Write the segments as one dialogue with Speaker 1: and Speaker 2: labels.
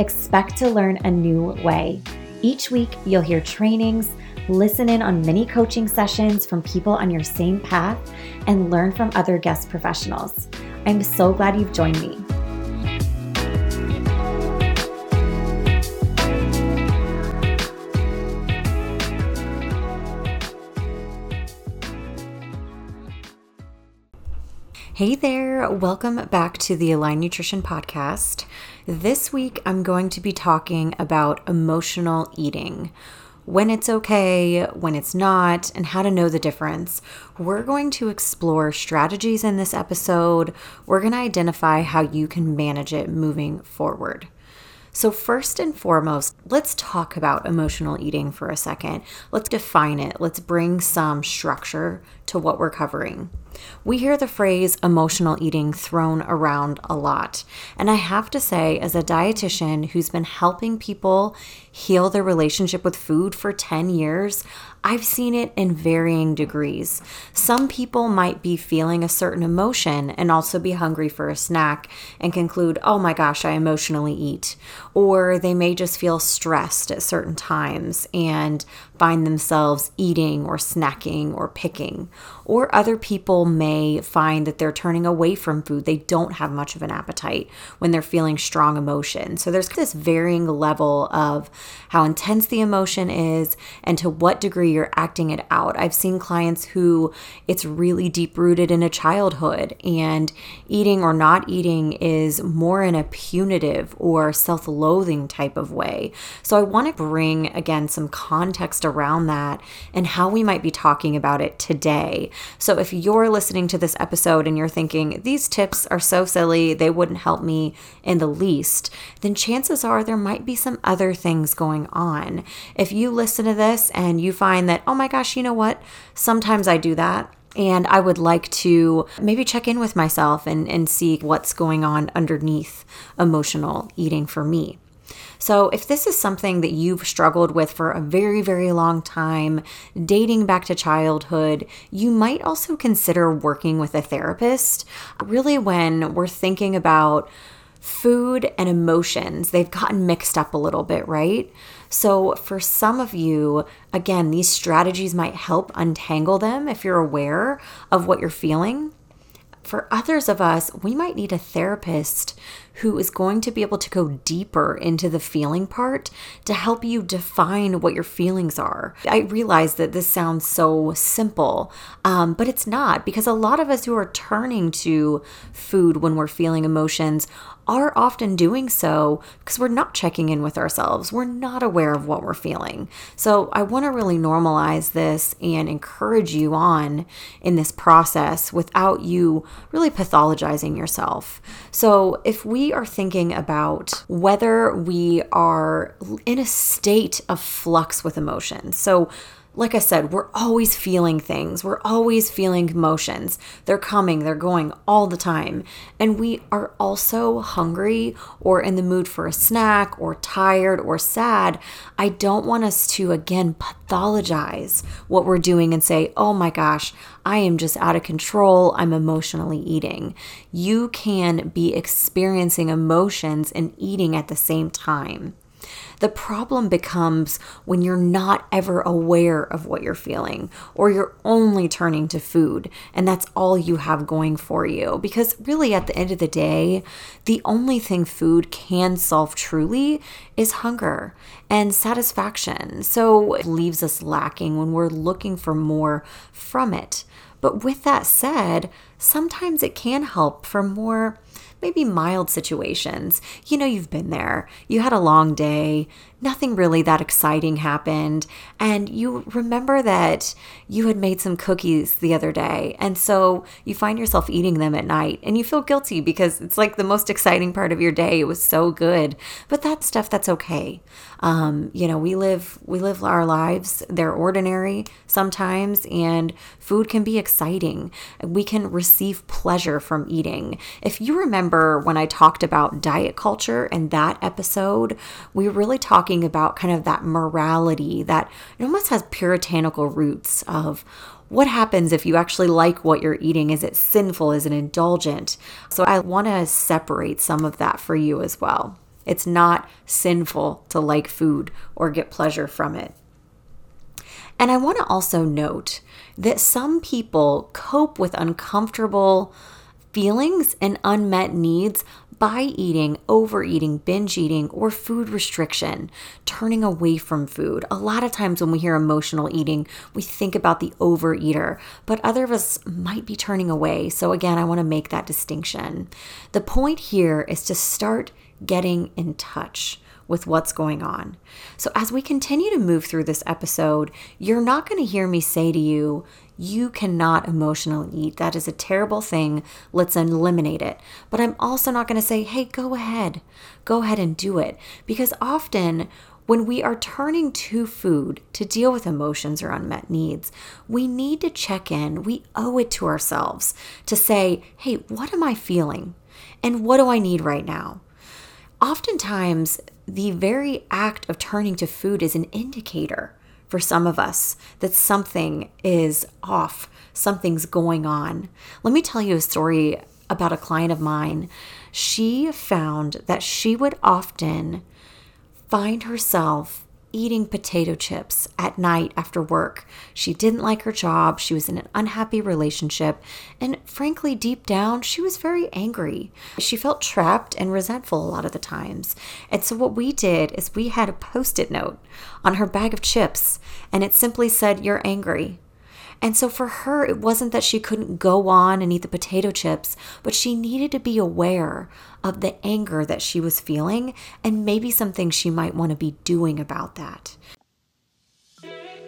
Speaker 1: Expect to learn a new way. Each week, you'll hear trainings, listen in on mini coaching sessions from people on your same path, and learn from other guest professionals. I'm so glad you've joined me. Hey there, welcome back to the Align Nutrition Podcast. This week I'm going to be talking about emotional eating. When it's okay, when it's not, and how to know the difference. We're going to explore strategies in this episode. We're going to identify how you can manage it moving forward. So, first and foremost, let's talk about emotional eating for a second. Let's define it. Let's bring some structure to what we're covering. We hear the phrase emotional eating thrown around a lot. And I have to say, as a dietitian who's been helping people heal their relationship with food for 10 years, I've seen it in varying degrees. Some people might be feeling a certain emotion and also be hungry for a snack and conclude, oh my gosh, I emotionally eat. Or they may just feel stressed at certain times and find themselves eating or snacking or picking. Or other people may find that they're turning away from food. They don't have much of an appetite when they're feeling strong emotion. So there's this varying level of how intense the emotion is and to what degree you're acting it out. I've seen clients who it's really deep rooted in a childhood and eating or not eating is more in a punitive or self loathing type of way. So I want to bring again some context around that and how we might be talking about it today. So if you're listening to this episode and you're thinking, these tips are so silly, they wouldn't help me in the least, then chances are there might be some other things going on. If you listen to this and you find that, oh my gosh, you know what? Sometimes I do that. And I would like to maybe check in with myself and, and see what's going on underneath emotional eating for me. So, if this is something that you've struggled with for a very, very long time, dating back to childhood, you might also consider working with a therapist. Really, when we're thinking about food and emotions, they've gotten mixed up a little bit, right? So, for some of you, again, these strategies might help untangle them if you're aware of what you're feeling. For others of us, we might need a therapist who is going to be able to go deeper into the feeling part to help you define what your feelings are. I realize that this sounds so simple, um, but it's not because a lot of us who are turning to food when we're feeling emotions are often doing so because we're not checking in with ourselves. We're not aware of what we're feeling. So I want to really normalize this and encourage you on in this process without you really pathologizing yourself. So if we are thinking about whether we are in a state of flux with emotions, so like I said, we're always feeling things. We're always feeling emotions. They're coming, they're going all the time. And we are also hungry or in the mood for a snack or tired or sad. I don't want us to, again, pathologize what we're doing and say, oh my gosh, I am just out of control. I'm emotionally eating. You can be experiencing emotions and eating at the same time. The problem becomes when you're not ever aware of what you're feeling or you're only turning to food and that's all you have going for you. Because really, at the end of the day, the only thing food can solve truly is hunger and satisfaction. So it leaves us lacking when we're looking for more from it. But with that said, sometimes it can help for more maybe mild situations. You know, you've been there. You had a long day. Nothing really that exciting happened. And you remember that you had made some cookies the other day. And so you find yourself eating them at night and you feel guilty because it's like the most exciting part of your day. It was so good. But that stuff, that's okay. Um, you know, we live we live our lives. They're ordinary sometimes, and food can be exciting. We can receive pleasure from eating. If you remember when I talked about diet culture in that episode, we were really talking about kind of that morality that it almost has puritanical roots of what happens if you actually like what you're eating? Is it sinful? Is it indulgent? So I want to separate some of that for you as well. It's not sinful to like food or get pleasure from it. And I want to also note that some people cope with uncomfortable feelings and unmet needs by eating, overeating, binge eating, or food restriction, turning away from food. A lot of times when we hear emotional eating, we think about the overeater, but other of us might be turning away. So, again, I want to make that distinction. The point here is to start getting in touch with what's going on. So, as we continue to move through this episode, you're not going to hear me say to you, you cannot emotionally eat. That is a terrible thing. Let's eliminate it. But I'm also not going to say, hey, go ahead. Go ahead and do it. Because often, when we are turning to food to deal with emotions or unmet needs, we need to check in. We owe it to ourselves to say, hey, what am I feeling? And what do I need right now? oftentimes the very act of turning to food is an indicator for some of us that something is off, something's going on. Let me tell you a story about a client of mine. She found that she would often find herself eating potato chips at night after work. She didn't like her job, she was in an unhappy relationship, and frankly, deep down, she was very angry. She felt trapped and resentful a lot of the times. And so, what we did is we had a post it note on her bag of chips, and it simply said, You're angry. And so for her, it wasn't that she couldn't go on and eat the potato chips, but she needed to be aware of the anger that she was feeling and maybe something she might want to be doing about that.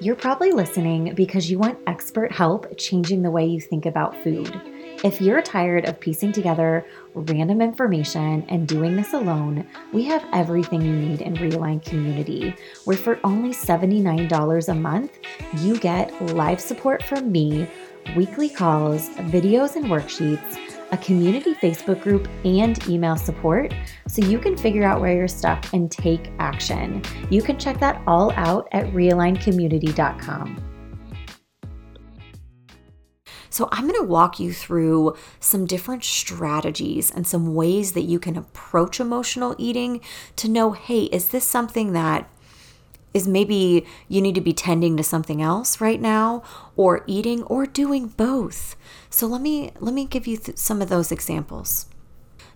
Speaker 1: You're probably listening because you want expert help changing the way you think about food. If you're tired of piecing together random information and doing this alone, we have everything you need in Realign Community, where for only $79 a month, you get live support from me, weekly calls, videos and worksheets, a community Facebook group, and email support so you can figure out where you're stuck and take action. You can check that all out at realigncommunity.com. So, I'm going to walk you through some different strategies and some ways that you can approach emotional eating to know hey, is this something that is maybe you need to be tending to something else right now or eating or doing both. So let me let me give you th- some of those examples.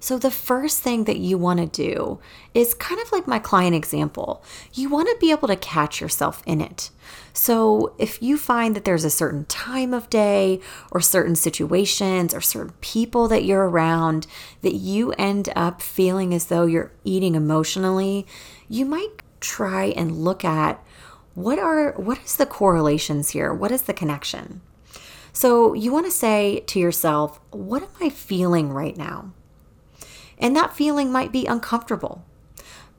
Speaker 1: So, the first thing that you want to do is kind of like my client example. You want to be able to catch yourself in it. So, if you find that there's a certain time of day or certain situations or certain people that you're around that you end up feeling as though you're eating emotionally, you might try and look at what are what is the correlations here? What is the connection? So, you want to say to yourself, what am I feeling right now? And that feeling might be uncomfortable.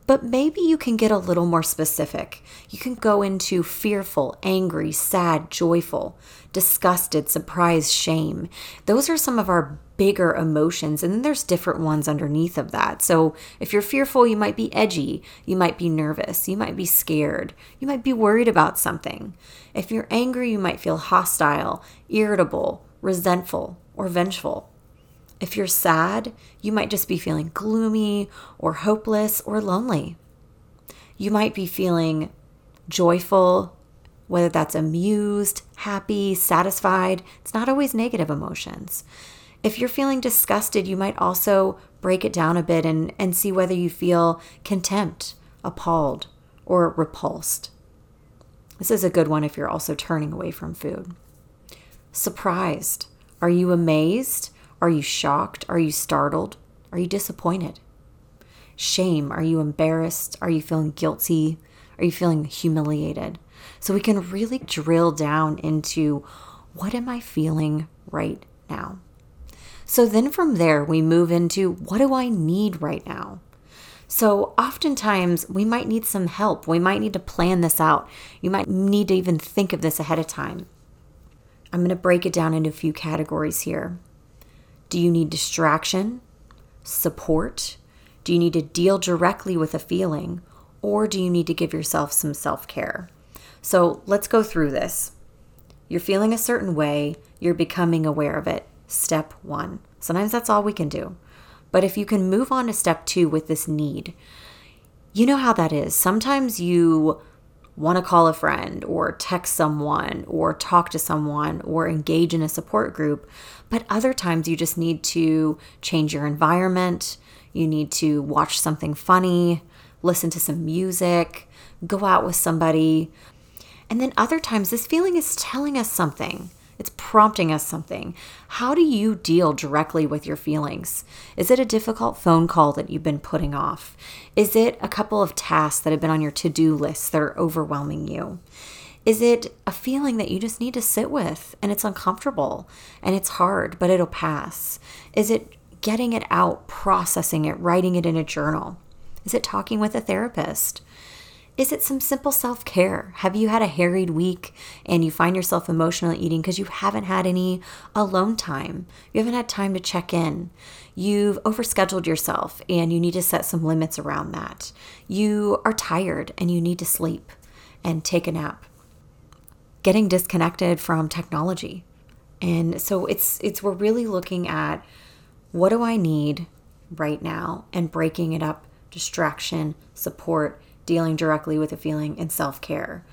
Speaker 1: But maybe you can get a little more specific. You can go into fearful, angry, sad, joyful, disgusted, surprised, shame. Those are some of our bigger emotions, and then there's different ones underneath of that. So if you're fearful, you might be edgy, you might be nervous, you might be scared, you might be worried about something. If you're angry, you might feel hostile, irritable, resentful, or vengeful. If you're sad, you might just be feeling gloomy or hopeless or lonely. You might be feeling joyful, whether that's amused, happy, satisfied. It's not always negative emotions. If you're feeling disgusted, you might also break it down a bit and, and see whether you feel contempt, appalled, or repulsed. This is a good one if you're also turning away from food. Surprised. Are you amazed? Are you shocked? Are you startled? Are you disappointed? shame? Are you embarrassed? Are you feeling guilty? Are you feeling humiliated? So we can really drill down into what am I feeling right now? So then from there, we move into what do I need right now? So, oftentimes, we might need some help. We might need to plan this out. You might need to even think of this ahead of time. I'm going to break it down into a few categories here. Do you need distraction, support? Do you need to deal directly with a feeling? Or do you need to give yourself some self care? So, let's go through this. You're feeling a certain way, you're becoming aware of it. Step one. Sometimes that's all we can do. But if you can move on to step two with this need, you know how that is. Sometimes you want to call a friend or text someone or talk to someone or engage in a support group, but other times you just need to change your environment. You need to watch something funny, listen to some music, go out with somebody. And then other times, this feeling is telling us something. It's prompting us something. How do you deal directly with your feelings? Is it a difficult phone call that you've been putting off? Is it a couple of tasks that have been on your to do list that are overwhelming you? Is it a feeling that you just need to sit with and it's uncomfortable and it's hard, but it'll pass? Is it getting it out, processing it, writing it in a journal? Is it talking with a therapist? Is it some simple self care? Have you had a harried week and you find yourself emotionally eating because you haven't had any alone time? You haven't had time to check in. You've overscheduled yourself and you need to set some limits around that. You are tired and you need to sleep and take a nap. Getting disconnected from technology. And so it's it's we're really looking at what do I need right now and breaking it up distraction, support, dealing directly with a feeling, and self care.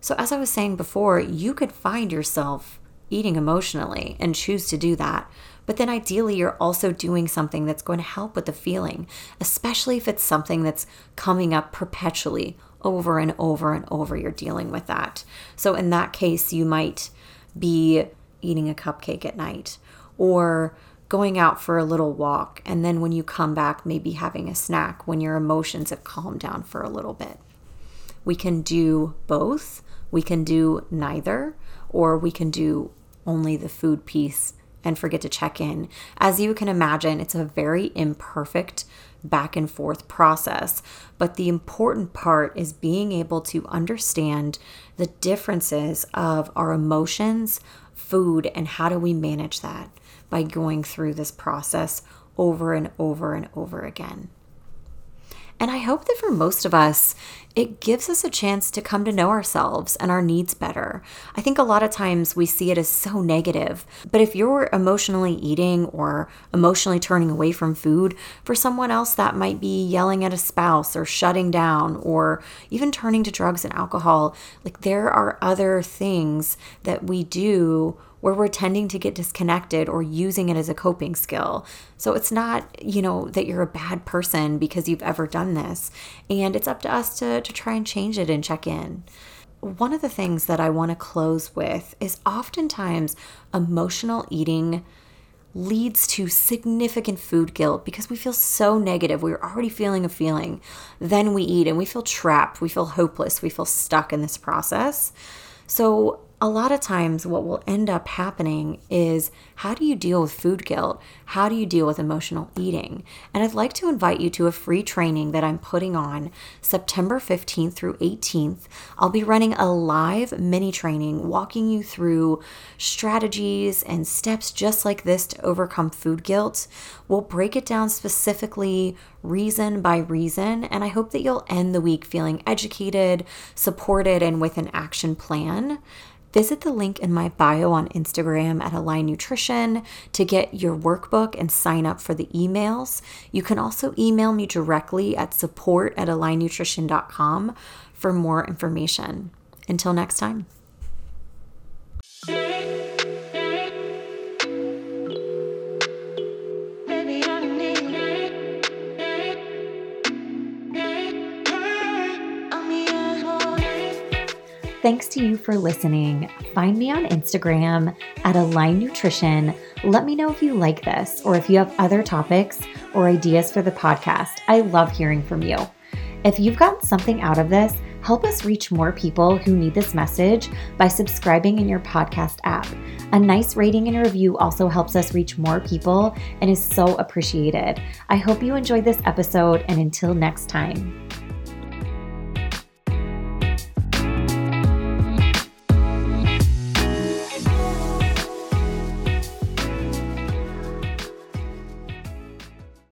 Speaker 1: So, as I was saying before, you could find yourself eating emotionally and choose to do that. But then ideally, you're also doing something that's going to help with the feeling, especially if it's something that's coming up perpetually over and over and over. You're dealing with that. So, in that case, you might be eating a cupcake at night or going out for a little walk, and then when you come back, maybe having a snack when your emotions have calmed down for a little bit. We can do both. We can do neither, or we can do only the food piece and forget to check in. As you can imagine, it's a very imperfect back and forth process. But the important part is being able to understand the differences of our emotions, food, and how do we manage that by going through this process over and over and over again. And I hope that for most of us, it gives us a chance to come to know ourselves and our needs better. I think a lot of times we see it as so negative, but if you're emotionally eating or emotionally turning away from food, for someone else that might be yelling at a spouse or shutting down or even turning to drugs and alcohol. Like there are other things that we do where we're tending to get disconnected or using it as a coping skill. So it's not, you know, that you're a bad person because you've ever done this. And it's up to us to, to try and change it and check in. One of the things that I want to close with is oftentimes emotional eating leads to significant food guilt because we feel so negative. We're already feeling a feeling. Then we eat and we feel trapped. We feel hopeless. We feel stuck in this process. So a lot of times what will end up happening is how do you deal with food guilt? How do you deal with emotional eating? And I'd like to invite you to a free training that I'm putting on September 15th through 18th. I'll be running a live mini training walking you through strategies and steps just like this to overcome food guilt. We'll break it down specifically reason by reason, and I hope that you'll end the week feeling educated, supported, and with an action plan. Visit the link in my bio on Instagram at Align Nutrition to get your workbook and sign up for the emails. You can also email me directly at support at alignnutrition.com for more information. Until next time. Thanks to you for listening. Find me on Instagram at Align Nutrition. Let me know if you like this or if you have other topics or ideas for the podcast. I love hearing from you. If you've gotten something out of this, help us reach more people who need this message by subscribing in your podcast app. A nice rating and review also helps us reach more people and is so appreciated. I hope you enjoyed this episode, and until next time.